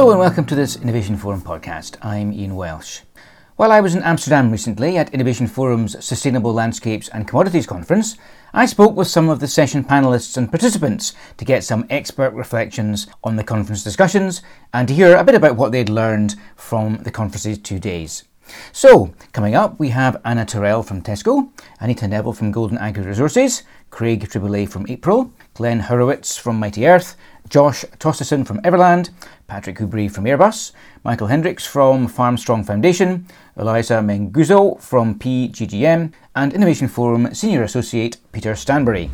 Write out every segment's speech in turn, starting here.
Hello and welcome to this Innovation Forum podcast. I'm Ian Welsh. While I was in Amsterdam recently at Innovation Forum's Sustainable Landscapes and Commodities Conference, I spoke with some of the session panelists and participants to get some expert reflections on the conference discussions and to hear a bit about what they'd learned from the conference's two days. So, coming up, we have Anna Turrell from Tesco, Anita Neville from Golden Agri Resources, Craig Tribolet from April, Glenn Hurowitz from Mighty Earth, Josh Tosteson from Everland, Patrick Hubry from Airbus, Michael Hendricks from Farmstrong Foundation, Eliza Menguzo from PGGM, and Innovation Forum Senior Associate Peter Stanbury.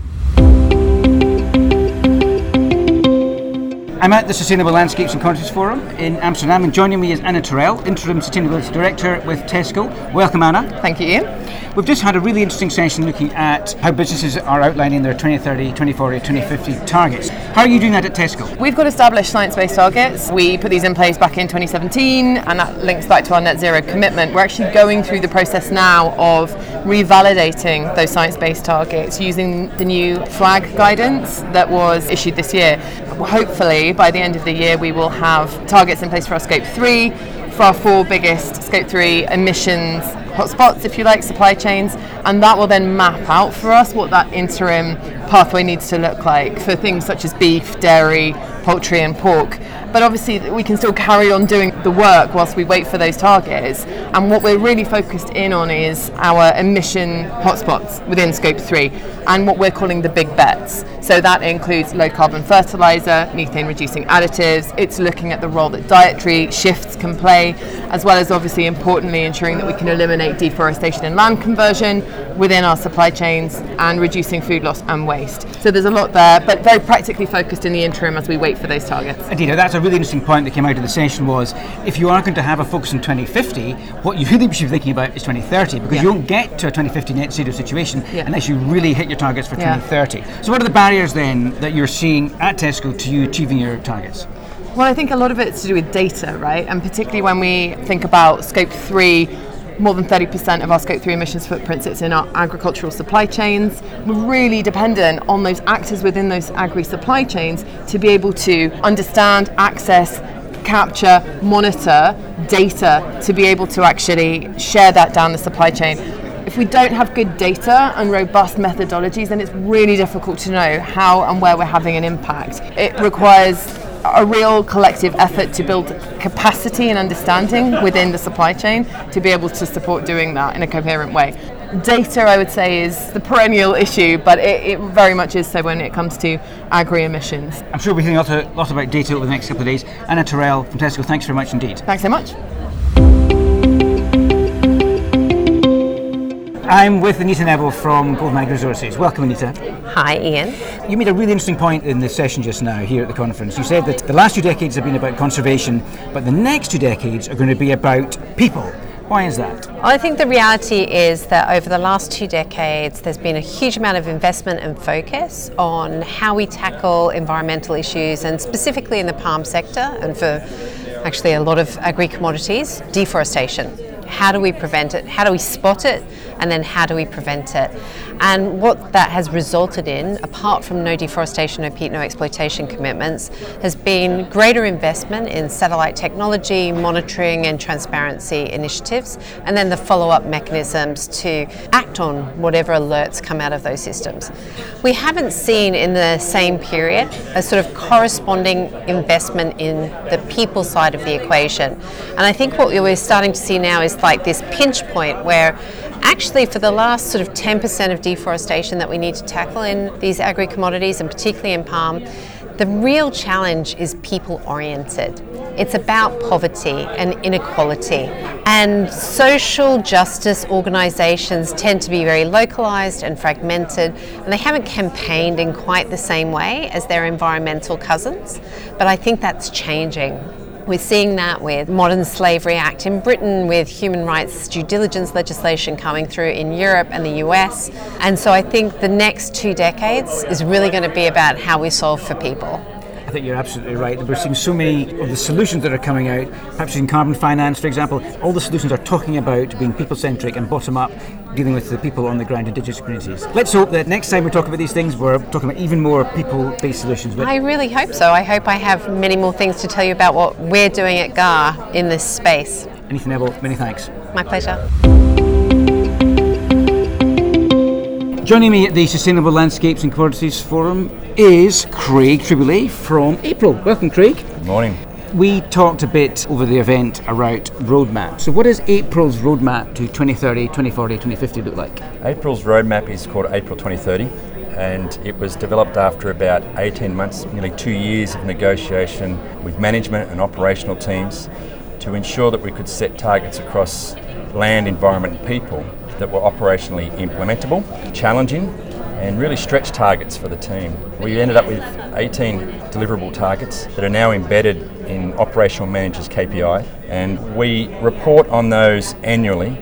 I'm at the Sustainable Landscapes and Commodities Forum in Amsterdam, and joining me is Anna Turrell, Interim Sustainability Director with Tesco. Welcome, Anna. Thank you, Ian. We've just had a really interesting session looking at how businesses are outlining their 2030, 2040, 2050 targets. How are you doing that at Tesco? We've got established science-based targets. We put these in place back in 2017 and that links back to our net zero commitment. We're actually going through the process now of revalidating those science-based targets using the new FLAG guidance that was issued this year. Hopefully by the end of the year we will have targets in place for our scope 3 for our four biggest scope 3 emissions hotspots, if you like, supply chains, and that will then map out for us what that interim pathway needs to look like for things such as beef, dairy, poultry, and pork. But obviously, we can still carry on doing the work whilst we wait for those targets. And what we're really focused in on is our emission hotspots within Scope 3 and what we're calling the big bets. So that includes low carbon fertilizer, methane reducing additives, it's looking at the role that dietary shifts can play, as well as obviously importantly ensuring that we can eliminate deforestation and land conversion within our supply chains and reducing food loss and waste. So there's a lot there, but very practically focused in the interim as we wait for those targets. Adina, that's a really interesting point that came out of the session was if you are going to have a focus on 2050, what you really should be thinking about is 2030 because yeah. you won't get to a 2050 net zero situation yeah. unless you really hit your targets for yeah. 2030. So what are the barriers then that you're seeing at Tesco to you achieving your targets? Well, I think a lot of it's to do with data, right? And particularly when we think about scope three more than 30% of our scope 3 emissions footprint sits in our agricultural supply chains. We're really dependent on those actors within those agri supply chains to be able to understand, access, capture, monitor data to be able to actually share that down the supply chain. If we don't have good data and robust methodologies, then it's really difficult to know how and where we're having an impact. It requires a real collective effort to build capacity and understanding within the supply chain to be able to support doing that in a coherent way. Data, I would say, is the perennial issue, but it, it very much is so when it comes to agri emissions. I'm sure we'll be hearing a lot, about data over the next couple of days. Anna Turrell from Tesco, thanks very much indeed. Thanks so much. I'm with Anita Neville from Golden Agri Resources. Welcome, Anita. Hi, Ian. You made a really interesting point in this session just now here at the conference. You said that the last two decades have been about conservation, but the next two decades are going to be about people. Why is that? Well, I think the reality is that over the last two decades, there's been a huge amount of investment and focus on how we tackle environmental issues, and specifically in the palm sector, and for actually a lot of agri commodities, deforestation. How do we prevent it? How do we spot it? and then how do we prevent it? And what that has resulted in, apart from no deforestation, no peat, no exploitation commitments, has been greater investment in satellite technology, monitoring, and transparency initiatives, and then the follow up mechanisms to act on whatever alerts come out of those systems. We haven't seen in the same period a sort of corresponding investment in the people side of the equation. And I think what we're starting to see now is like this pinch point where actually for the last sort of 10% of deforestation that we need to tackle in these agri commodities and particularly in palm, the real challenge is people oriented. It's about poverty and inequality. And social justice organisations tend to be very localised and fragmented, and they haven't campaigned in quite the same way as their environmental cousins. But I think that's changing. We're seeing that with Modern Slavery Act in Britain, with human rights due diligence legislation coming through in Europe and the US. And so I think the next two decades is really going to be about how we solve for people. I think you're absolutely right. We're seeing so many of the solutions that are coming out, perhaps in carbon finance, for example, all the solutions are talking about being people centric and bottom up, dealing with the people on the ground, indigenous communities. Let's hope that next time we talk about these things, we're talking about even more people based solutions. But I really hope so. I hope I have many more things to tell you about what we're doing at GAR in this space. Anita Neville, many thanks. My pleasure. Joining me at the Sustainable Landscapes and Commodities Forum is Craig Tribolet from April. Welcome, Craig. Good morning. We talked a bit over the event about roadmap. So, what does April's roadmap to 2030, 2040, 2050 look like? April's roadmap is called April 2030, and it was developed after about 18 months, nearly two years of negotiation with management and operational teams to ensure that we could set targets across land, environment, and people that were operationally implementable, challenging, and really stretch targets for the team. We ended up with 18 deliverable targets that are now embedded in operational managers' KPI, and we report on those annually,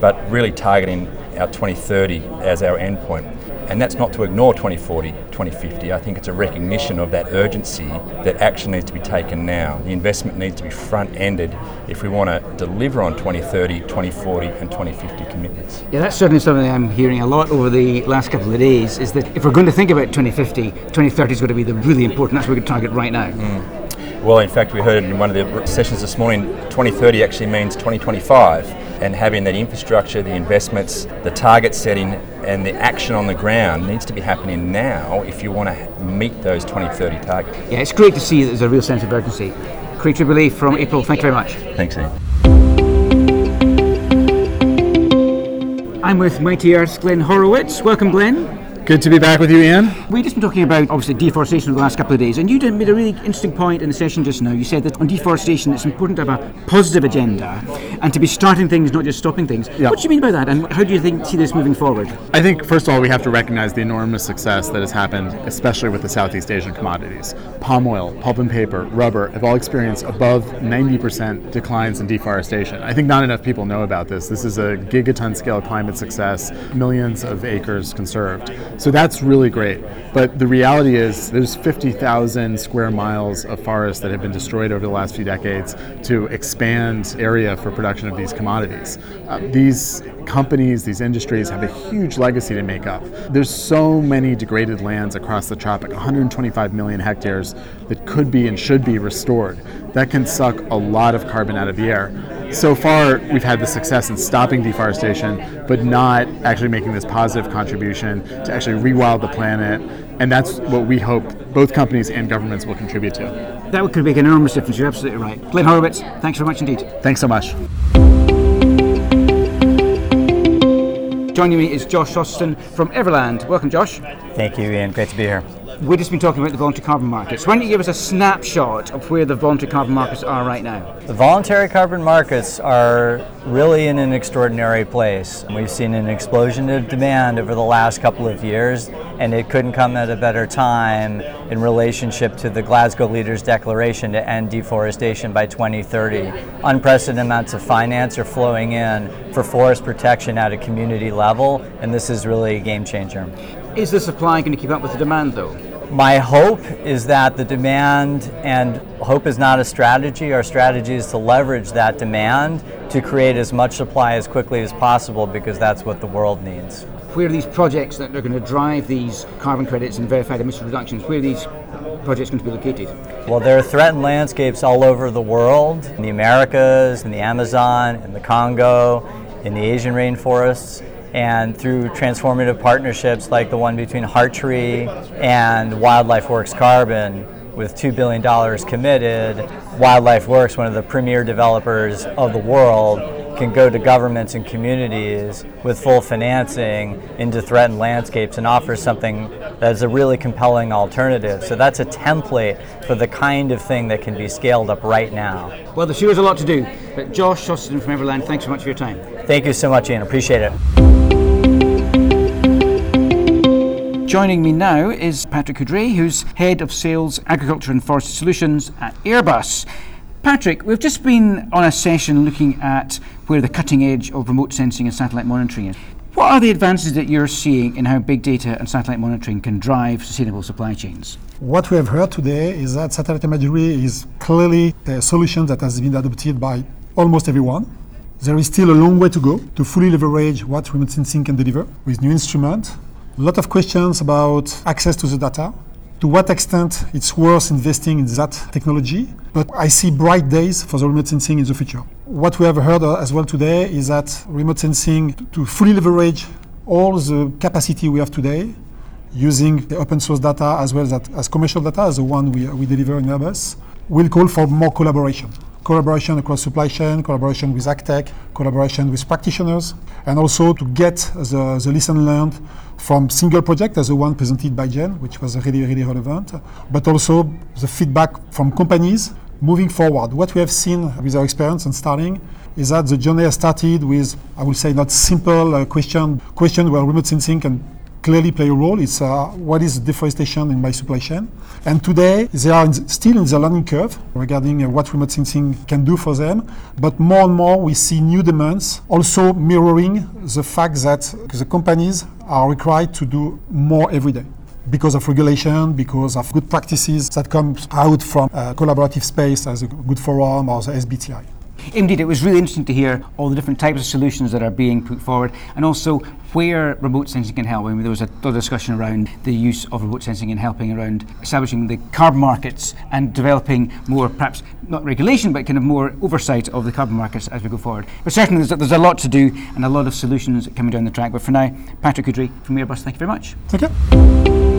but really targeting our 2030 as our endpoint. And that's not to ignore 2040, 2050. I think it's a recognition of that urgency that action needs to be taken now. The investment needs to be front ended if we want to deliver on 2030, 2040, and 2050 commitments. Yeah, that's certainly something I'm hearing a lot over the last couple of days is that if we're going to think about 2050, 2030 is going to be the really important, that's what we can target right now. Mm. Well, in fact, we heard in one of the sessions this morning, 2030 actually means 2025 and having that infrastructure, the investments, the target setting, and the action on the ground needs to be happening now if you want to meet those 2030 targets. Yeah, it's great to see that there's a real sense of urgency. Craig Tribolet from April, thank you very much. Thanks, Ian. I'm with Mighty Earth's Glenn Hurowitz. Welcome, Glenn. Good to be back with you, Ian. We've just been talking about obviously deforestation over the last couple of days, and you made a really interesting point in the session just now. You said that on deforestation, it's important to have a positive agenda and to be starting things, not just stopping things. Yep. What do you mean by that, and how do you think see this moving forward? I think first of all we have to recognize the enormous success that has happened, especially with the Southeast Asian commodities. Palm oil, pulp and paper, rubber have all experienced above 90% declines in deforestation. I think not enough people know about this. This is a gigaton scale climate success, millions of acres conserved. So that's really great. But the reality is, there's 50,000 square miles of forest that have been destroyed over the last few decades to expand area for production of these commodities. Uh, these companies, these industries have a huge legacy to make up. There's so many degraded lands across the tropic, 125 million hectares that could be and should be restored. That can suck a lot of carbon out of the air so far we've had the success in stopping deforestation, but not actually making this positive contribution to actually rewild the planet. And that's what we hope both companies and governments will contribute to. That could make an enormous difference. You're absolutely right. Glenn Hurowitz, thanks very much indeed. Thanks so much. Joining me is Josh Austin from Everland. Welcome, Josh. Thank you, Ian. Great to be here. We've just been talking about the voluntary carbon markets. Why don't you give us a snapshot of where the voluntary carbon markets are right now? The voluntary carbon markets are really in an extraordinary place. We've seen an explosion of demand over the last couple of years, and it couldn't come at a better time in relationship to the Glasgow Leaders Declaration to end deforestation by 2030. Unprecedented amounts of finance are flowing in for forest protection at a community level, and this is really a game changer. Is the supply going to keep up with the demand, though? My hope is that the demand, and hope is not a strategy, our strategy is to leverage that demand to create as much supply as quickly as possible because that's what the world needs. Where are these projects that are going to drive these carbon credits and verified emission reductions? Where are these projects going to be located? Well, there are threatened landscapes all over the world in the Americas, in the Amazon, in the Congo, in the Asian rainforests and through transformative partnerships like the one between Hartree and Wildlife Works Carbon, with $2 billion committed, Wildlife Works, one of the premier developers of the world, can go to governments and communities with full financing into threatened landscapes and offer something that is a really compelling alternative. So that's a template for the kind of thing that can be scaled up right now. Well, the sure is a lot to do. But Josh Austin from Everland, thanks so much for your time. Thank you so much, Ian. Appreciate it. Joining me now is Patrick Coudray, who's Head of Sales, Agriculture and Forestry Solutions at Airbus. Patrick, we've just been on a session looking at where the cutting edge of remote sensing and satellite monitoring is. What are the advances that you're seeing in how big data and satellite monitoring can drive sustainable supply chains? What we have heard today is that satellite imagery is clearly a solution that has been adopted by almost everyone. There is still a long way to go to fully leverage what remote sensing can deliver with new instruments. A lot of questions about access to the data, to what extent it's worth investing in that technology, but I see bright days for the remote sensing in the future. What we have heard uh, as well today is that remote sensing, to fully leverage all the capacity we have today, using the open source data as well as, as commercial data, as the one we, we deliver in Airbus, will call for more collaboration. Collaboration across supply chain, collaboration with AgTech, collaboration with practitioners, and also to get the, the lesson learned from single project as the one presented by Jen, which was really, really relevant, but also the feedback from companies moving forward. What we have seen with our experience and starting is that the journey started with, I will say, not simple uh, question, question where remote sensing can clearly play a role. It's uh, what is deforestation in my supply chain. And today they are in, still in the learning curve regarding uh, what remote sensing can do for them. But more and more we see new demands, also mirroring the fact that the companies are required to do more every day because of regulation, because of good practices that come out from a collaborative space as a good forum or the SBTI. Indeed, it was really interesting to hear all the different types of solutions that are being put forward and also where remote sensing can help. I mean, there was a discussion around the use of remote sensing in helping around establishing the carbon markets and developing more, perhaps not regulation, but kind of more oversight of the carbon markets as we go forward. But certainly there's, there's a lot to do and a lot of solutions coming down the track. But for now, Patrick Coudray from Airbus, thank you very much. Thank you.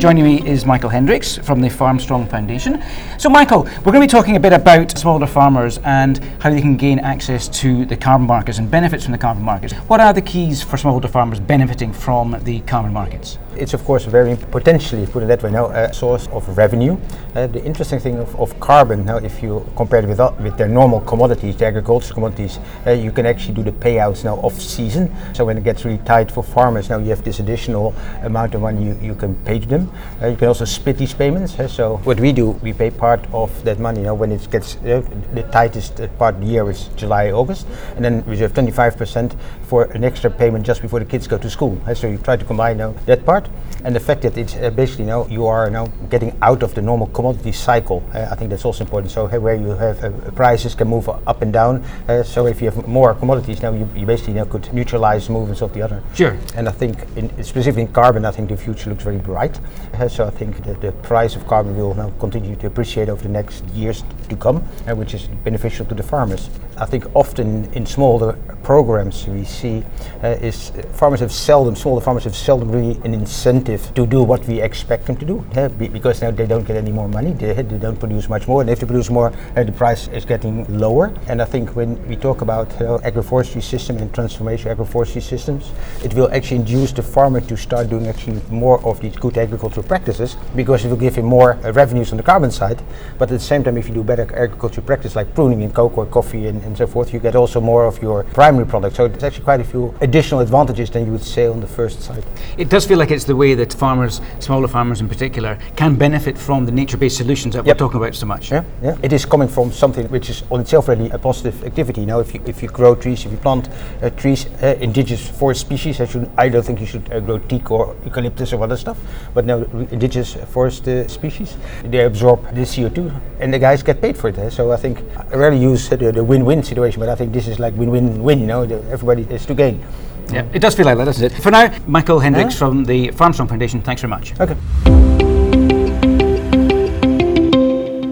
Joining me is Michael Hendricks from the Farmstrong Foundation. So, Michael, we're going to be talking a bit about smaller farmers and how they can gain access to the carbon markets and benefits from the carbon markets. What are the keys for smallholder farmers benefiting from the carbon markets? It's of course very potentially, put it that way, now a source of revenue. Uh, the interesting thing of, of, carbon, now if you compare it with, uh, with their normal commodities, the agricultural commodities, uh, you can actually do the payouts now off season. So when it gets really tight for farmers, now you have this additional amount of money you, you can pay to them. Uh, you can also split these payments. Uh, so what we do, we pay part of that money. You know, when it gets uh, the tightest part of the year is July, August, and then reserve 25% for an extra payment just before the kids go to school. so you try to combine you know, that part and the fact that it's uh, basically you know you are you now getting out of the normal commodity cycle. Uh, I think that's also important. So where you have uh, prices can move up and down. so if you have more commodities now, you, you basically you know, could neutralize movements of the other. Sure. And I think in, specifically in carbon, I think the future looks very bright. So I think that the price of carbon will now continue to appreciate over the next years to come, which is beneficial to the farmers. I think often in smaller programs we see uh, is farmers have seldom, smaller farmers have seldom really an incentive to do what we expect them to do uh, because now they don't get any more money, they, they don't produce much more, and if they produce more, uh, the price is getting lower. And I think when we talk about agroforestry system and transformation agroforestry systems, it will actually induce the farmer to start doing actually more of these good agricultural practices because it will give him more uh, revenues on the carbon side. But at the same time, if you do better agricultural practice like pruning in cocoa, coffee, and, and so forth, you get also more of your primary product. So there's actually quite a few additional advantages than you would say on the first side. It does feel like it's the way that farmers, smaller farmers in particular, can benefit from the nature-based solutions that yep. we're talking about so much. Yeah, yeah. It is coming from something which is on itself really a positive activity. Now, if you if you grow trees, if you plant uh, trees, uh, indigenous forest species, I, should, I don't think you should uh, grow teak or eucalyptus or other stuff. But now, indigenous forest uh, species, they absorb the CO2, and the guys get paid for it. Eh? So I think I rarely use the, the win-win situation, but I think this is like win-win-win. You know, the, everybody is to gain. Yeah, it does feel like that, doesn't it? For now, Michael Hendricks huh? from the Farmstrong Foundation, thanks very much. Okay.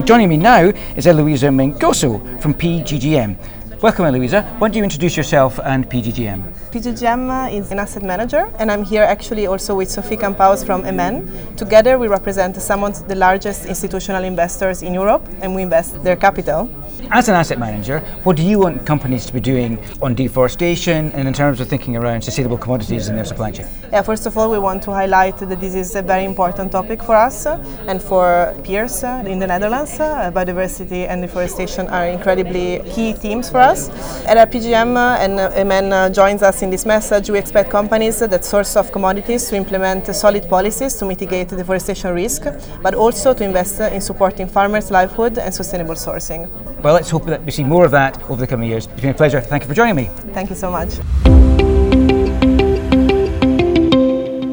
Joining me now is Eloisa Mengoso from PGGM. Welcome, Eloisa. Why don't you introduce yourself and PGGM? PGGM uh, is an asset manager, and I'm here actually also with Sophie Campaus from MN. Together, we represent some of the largest institutional investors in Europe, and we invest their capital. As an asset manager, what do you want companies to be doing on deforestation and in terms of thinking around sustainable commodities in their supply chain? Yeah, first of all, we want to highlight that this is a very important topic for us and for peers in the Netherlands. Uh, biodiversity and deforestation are incredibly key themes for us. At PGGM and MN joins us in this message, we expect companies that source of commodities to implement solid policies to mitigate deforestation risk, but also to invest in supporting farmers' livelihood and sustainable sourcing. Well, let's hope that we see more of that over the coming years. It's been a pleasure. Thank you for joining me. Thank you so much.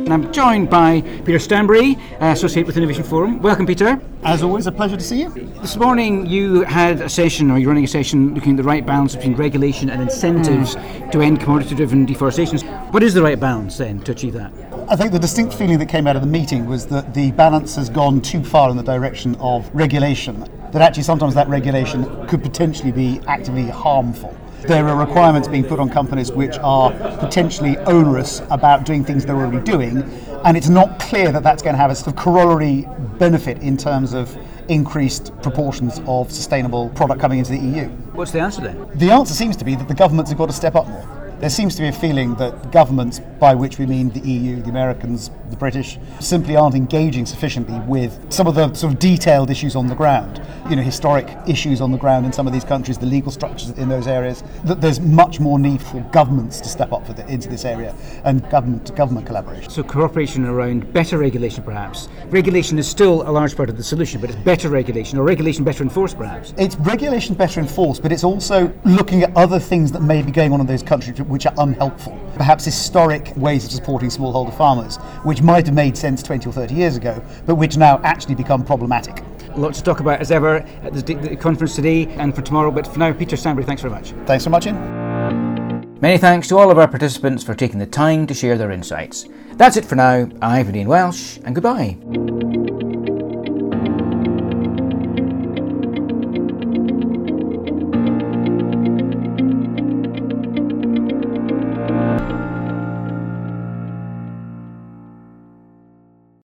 And I'm joined by Peter Stanbury, uh, Associate with Innovation Forum. Welcome, Peter. As always, a pleasure to see you. This morning you had a session, or you're running a session looking at the right balance between regulation and incentives Mm. to end commodity driven deforestation. What is the right balance then to achieve that? I think the distinct feeling that came out of the meeting was that the balance has gone too far in the direction of regulation, that actually sometimes that regulation could potentially be actively harmful. There are requirements being put on companies which are potentially onerous about doing things they're already doing, and it's not clear that that's going to have a sort of corollary benefit in terms of increased proportions of sustainable product coming into the EU. What's the answer then? The answer seems to be that the governments have got to step up more. There seems to be a feeling that governments, by which we mean the EU, the Americans, the British, simply aren't engaging sufficiently with some of the sort of detailed issues on the ground. You know, historic issues on the ground in some of these countries, the legal structures in those areas. That there's much more need for governments to step up for the, into this area and government to government collaboration. So, cooperation around better regulation, perhaps. Regulation is still a large part of the solution, but it's better regulation, or regulation better enforced, perhaps. It's regulation better enforced, but it's also looking at other things that may be going on in those countries which are unhelpful. Perhaps historic ways of supporting smallholder farmers, which might have made sense 20 or 30 years ago, but which now actually become problematic. Lots to talk about as ever at the, the conference today and for tomorrow, but for now, Peter Stanbury, thanks very much. Thanks so much, Ian. Many thanks to all of our participants for taking the time to share their insights. That's it for now. I've been Ian Welsh, and goodbye.